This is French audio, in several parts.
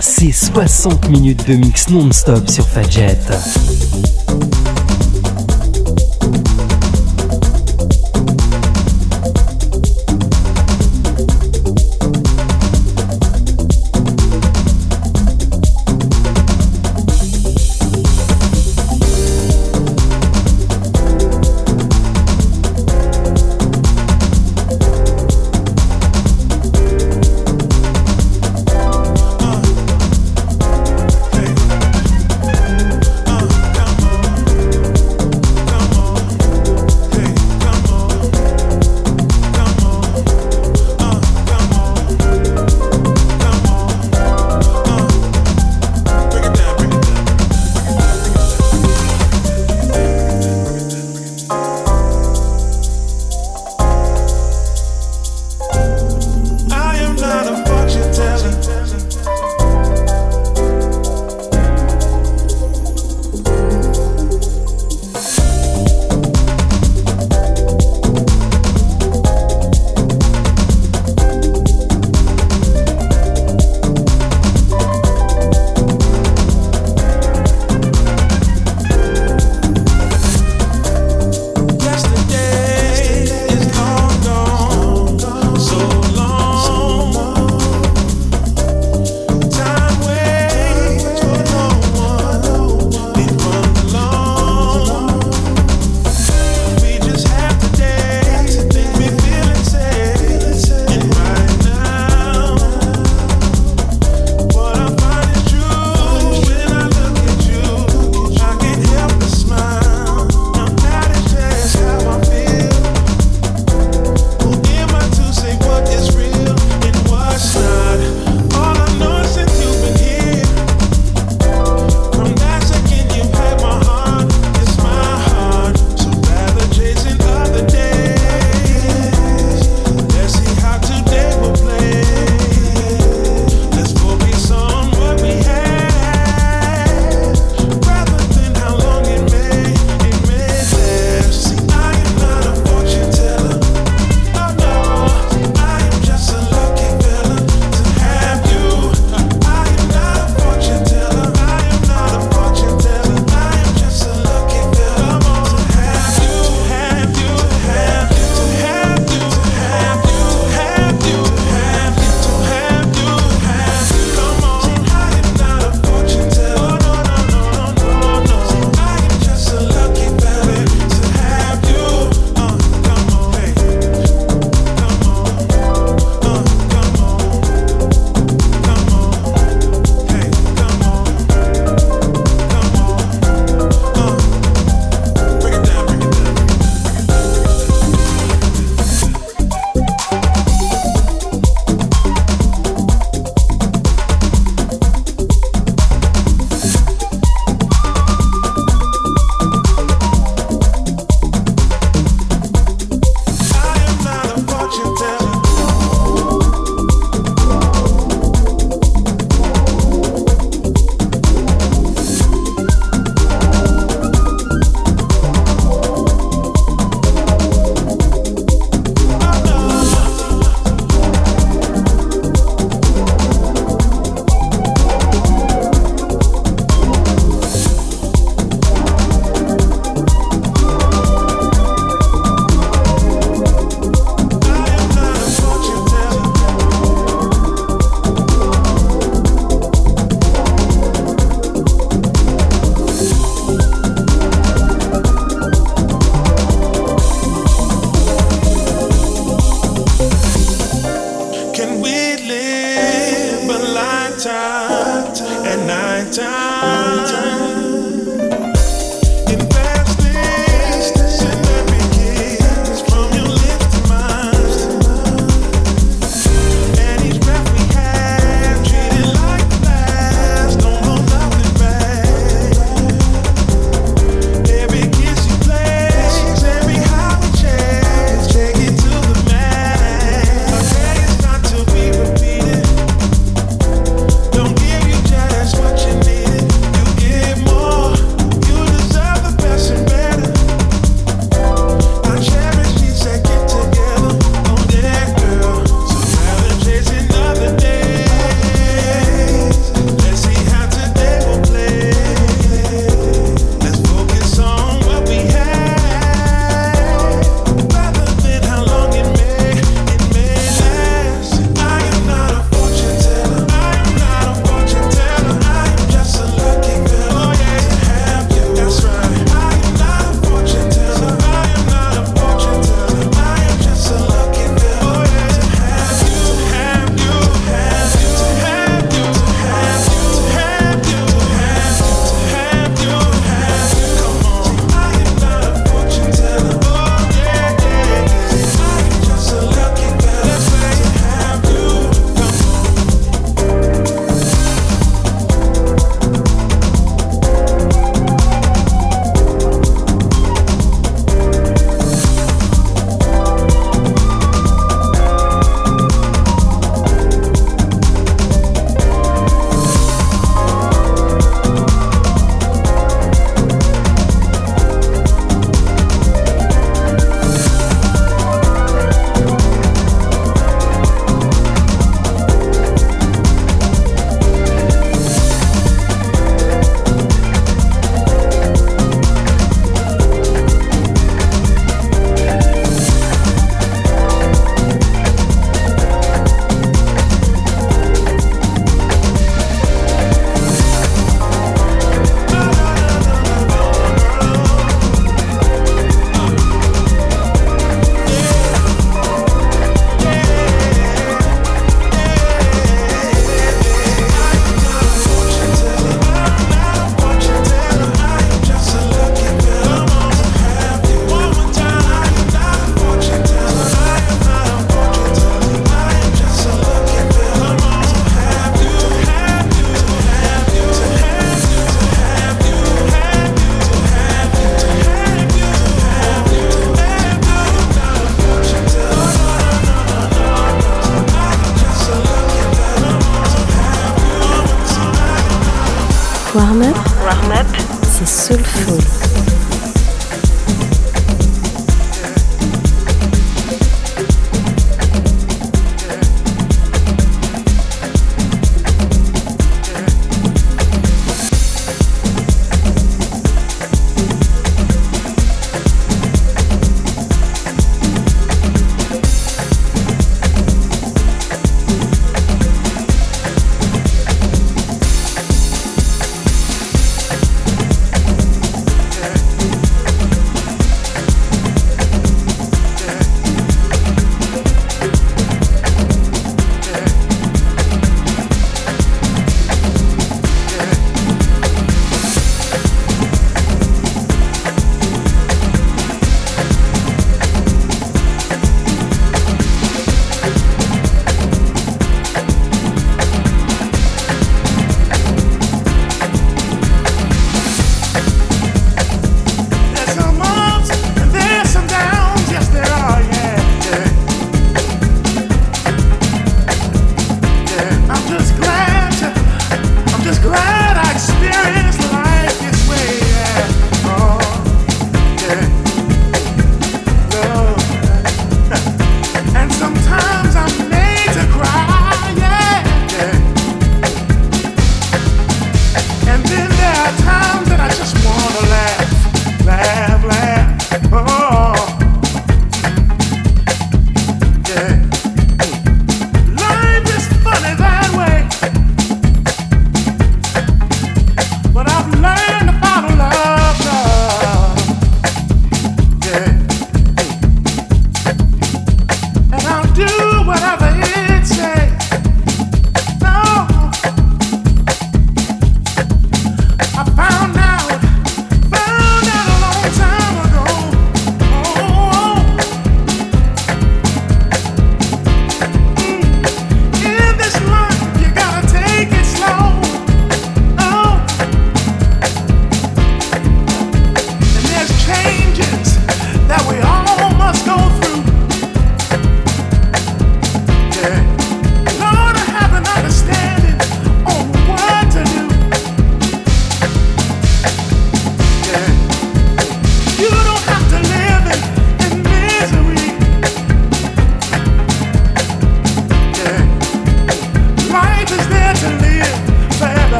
c'est 60 minutes de mix non-stop sur Fadjet.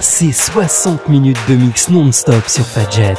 C'est 60 minutes de mix non-stop sur Fadjet.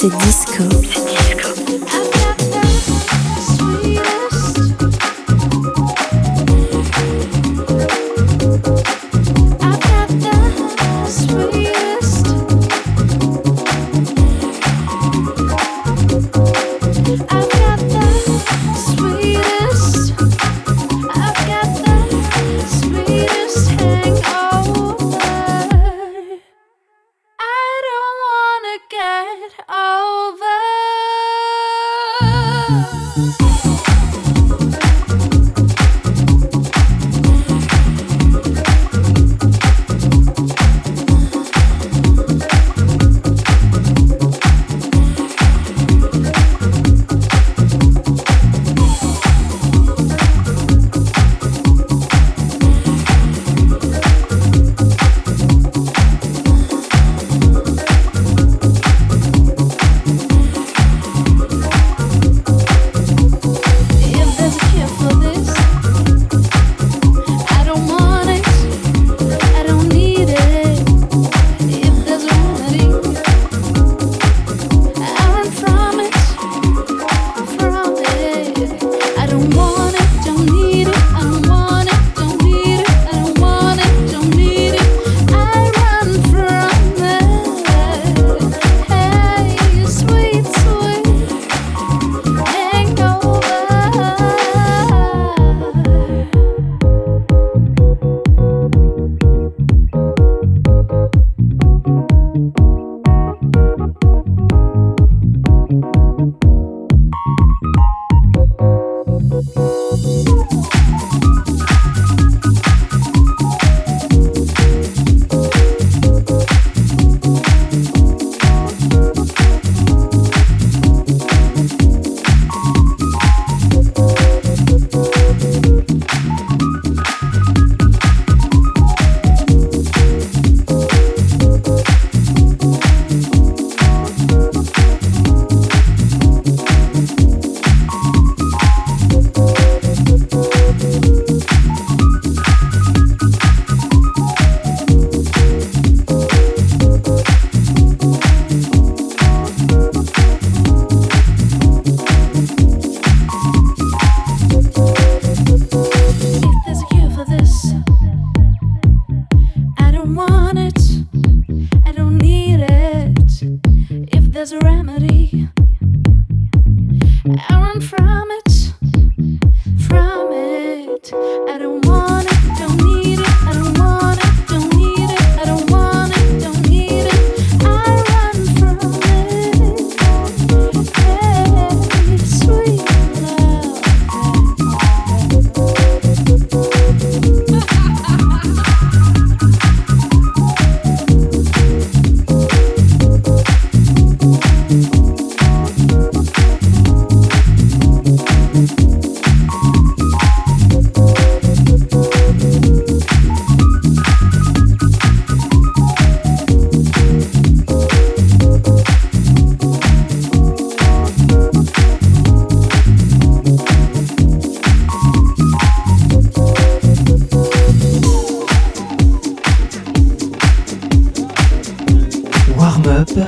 C'est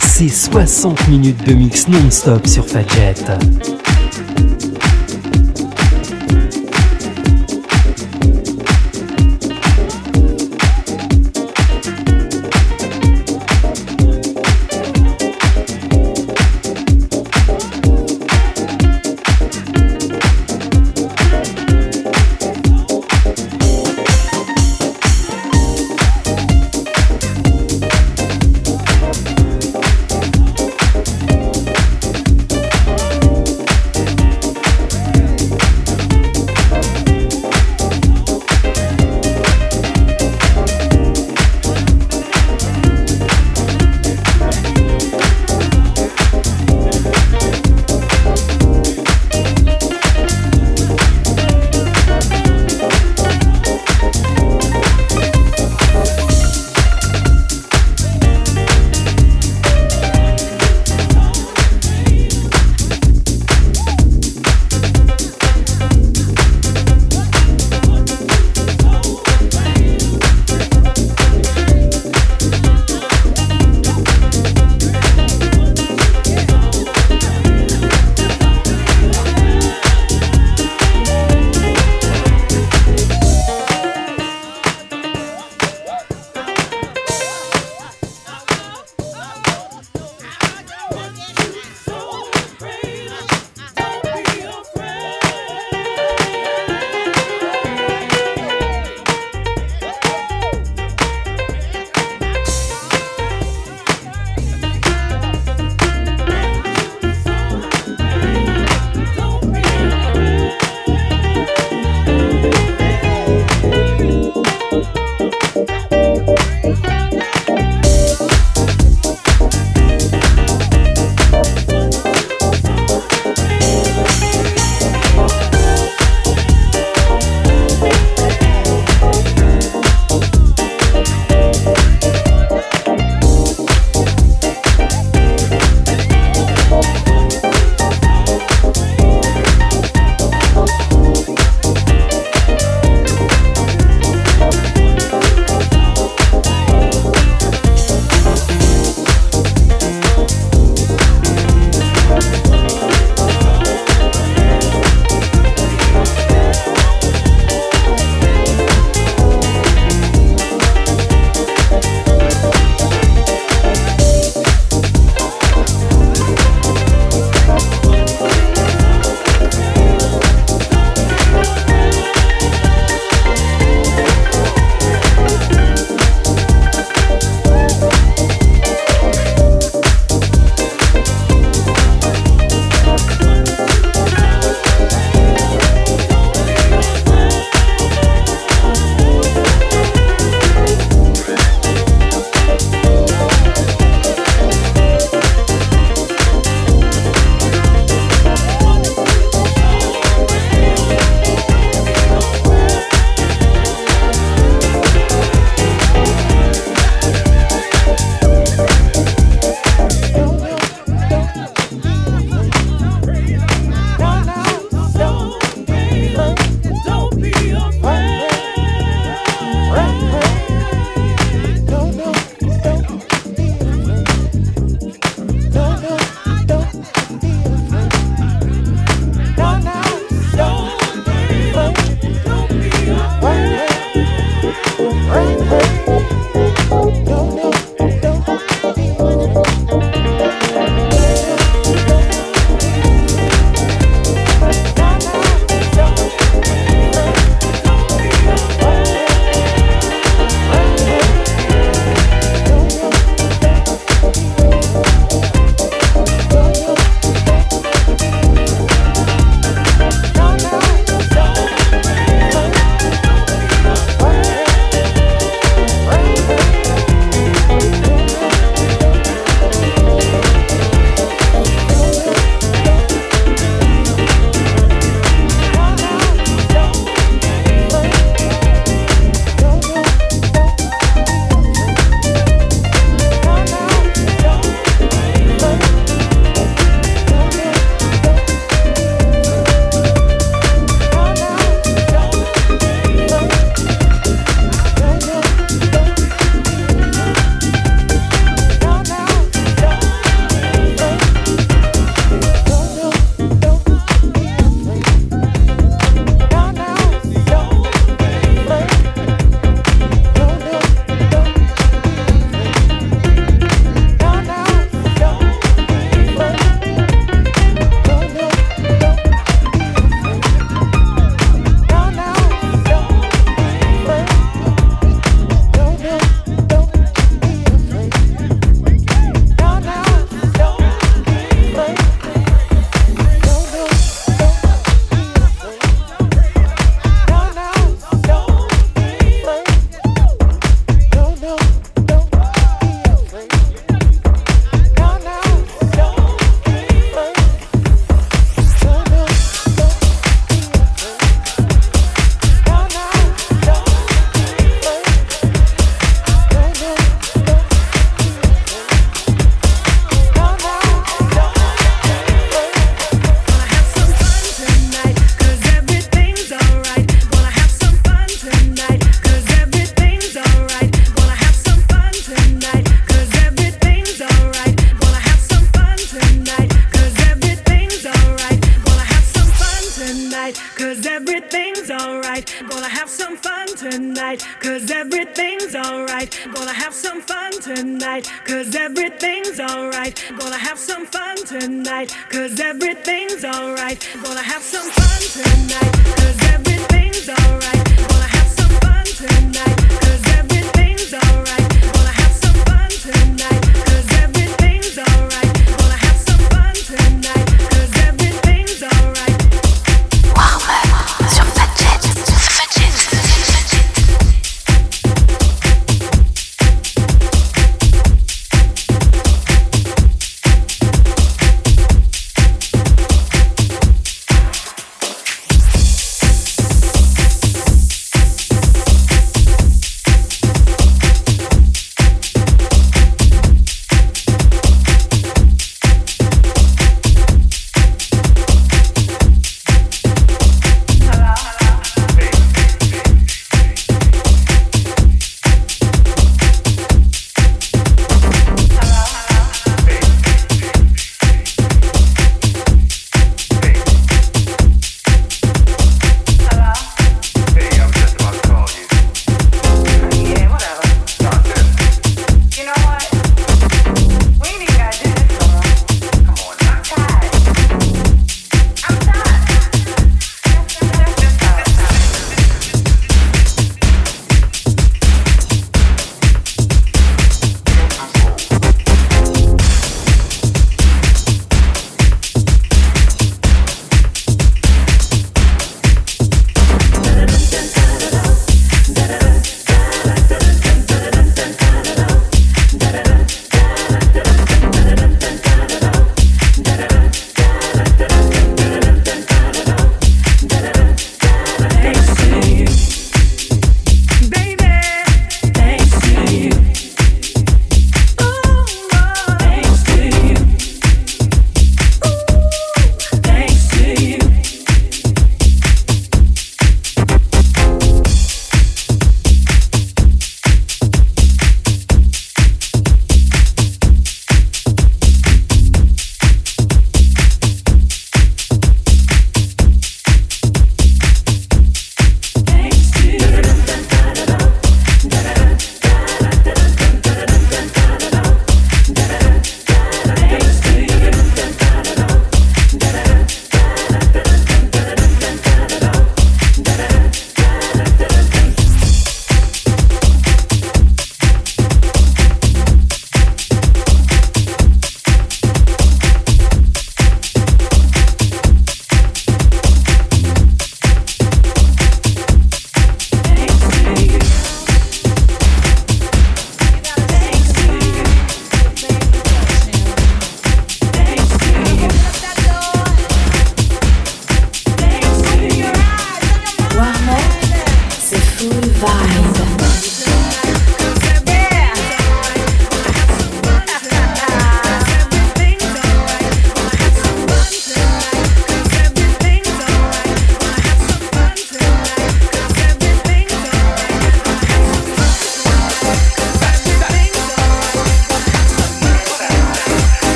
c'est 60 minutes de mix non-stop sur Fadjet.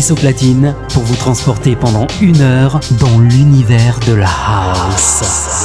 Fun Chris au platine pour vous transporter pendant une heure dans l'univers de la house.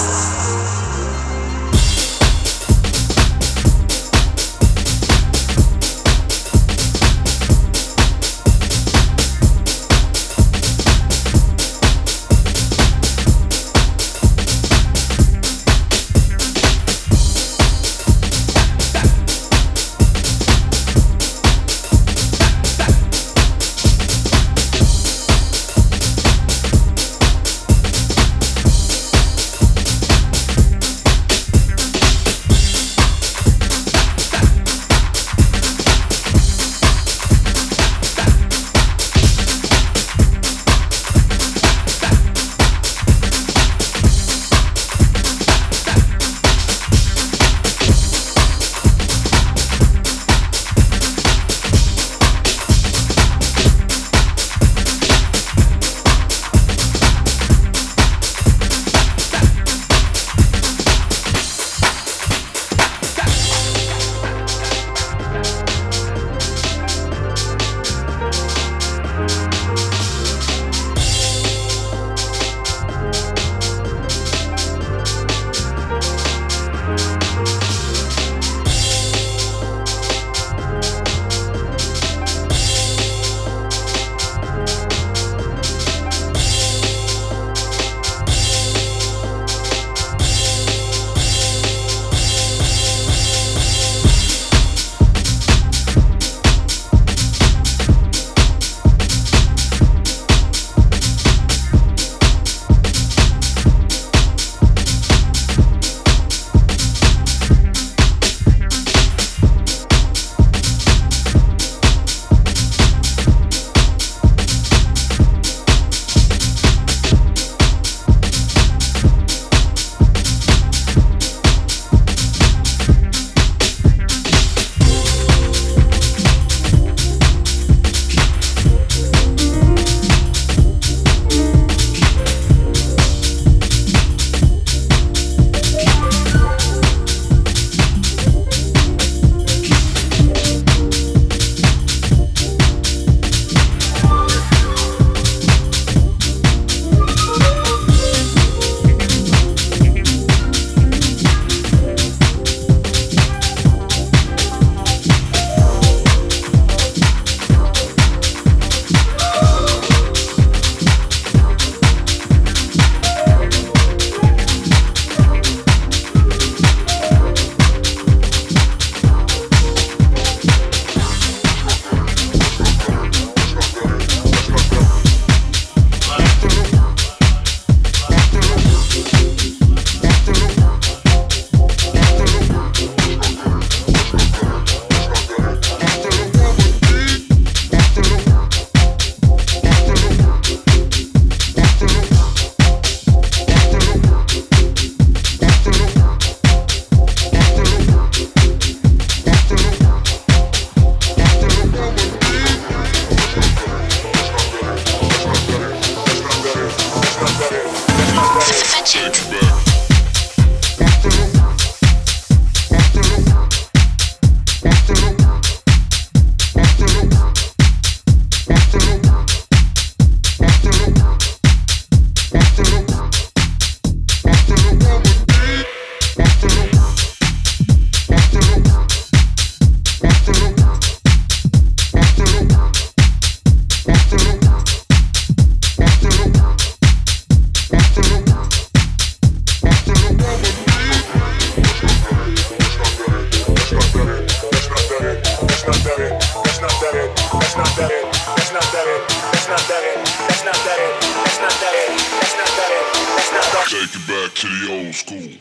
Take it back to the old school.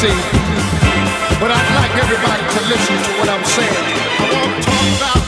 see. But I'd like everybody to listen to what I'm saying. I want to talk about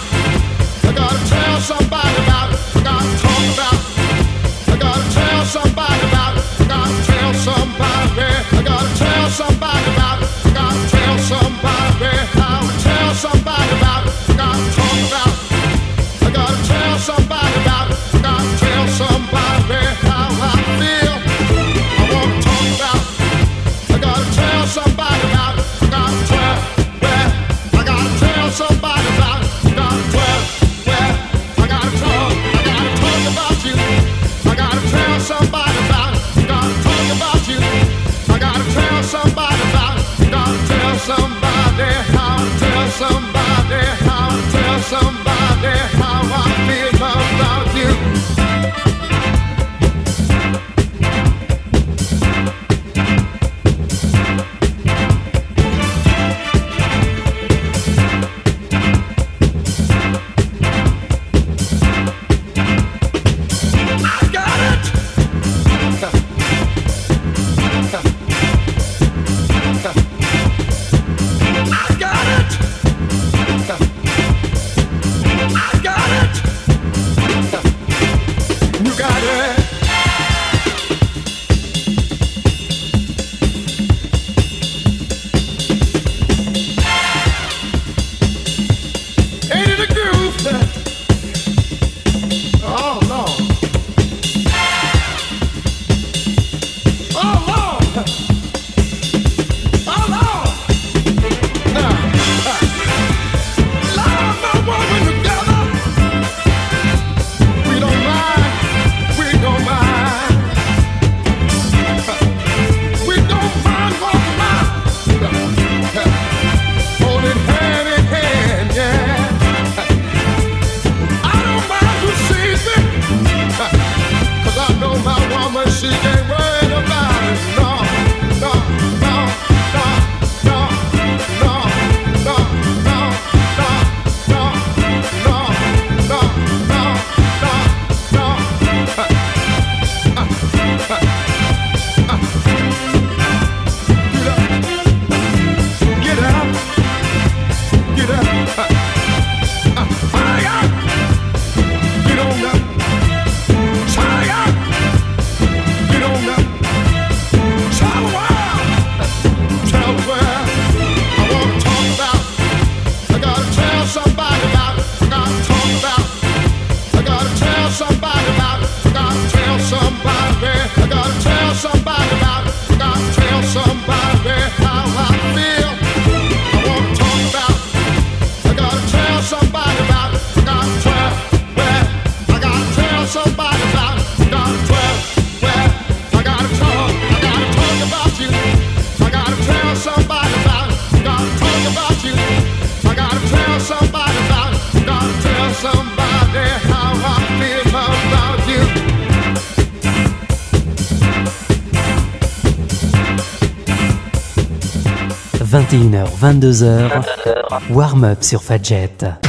21h, 22h, warm-up sur Fadjet.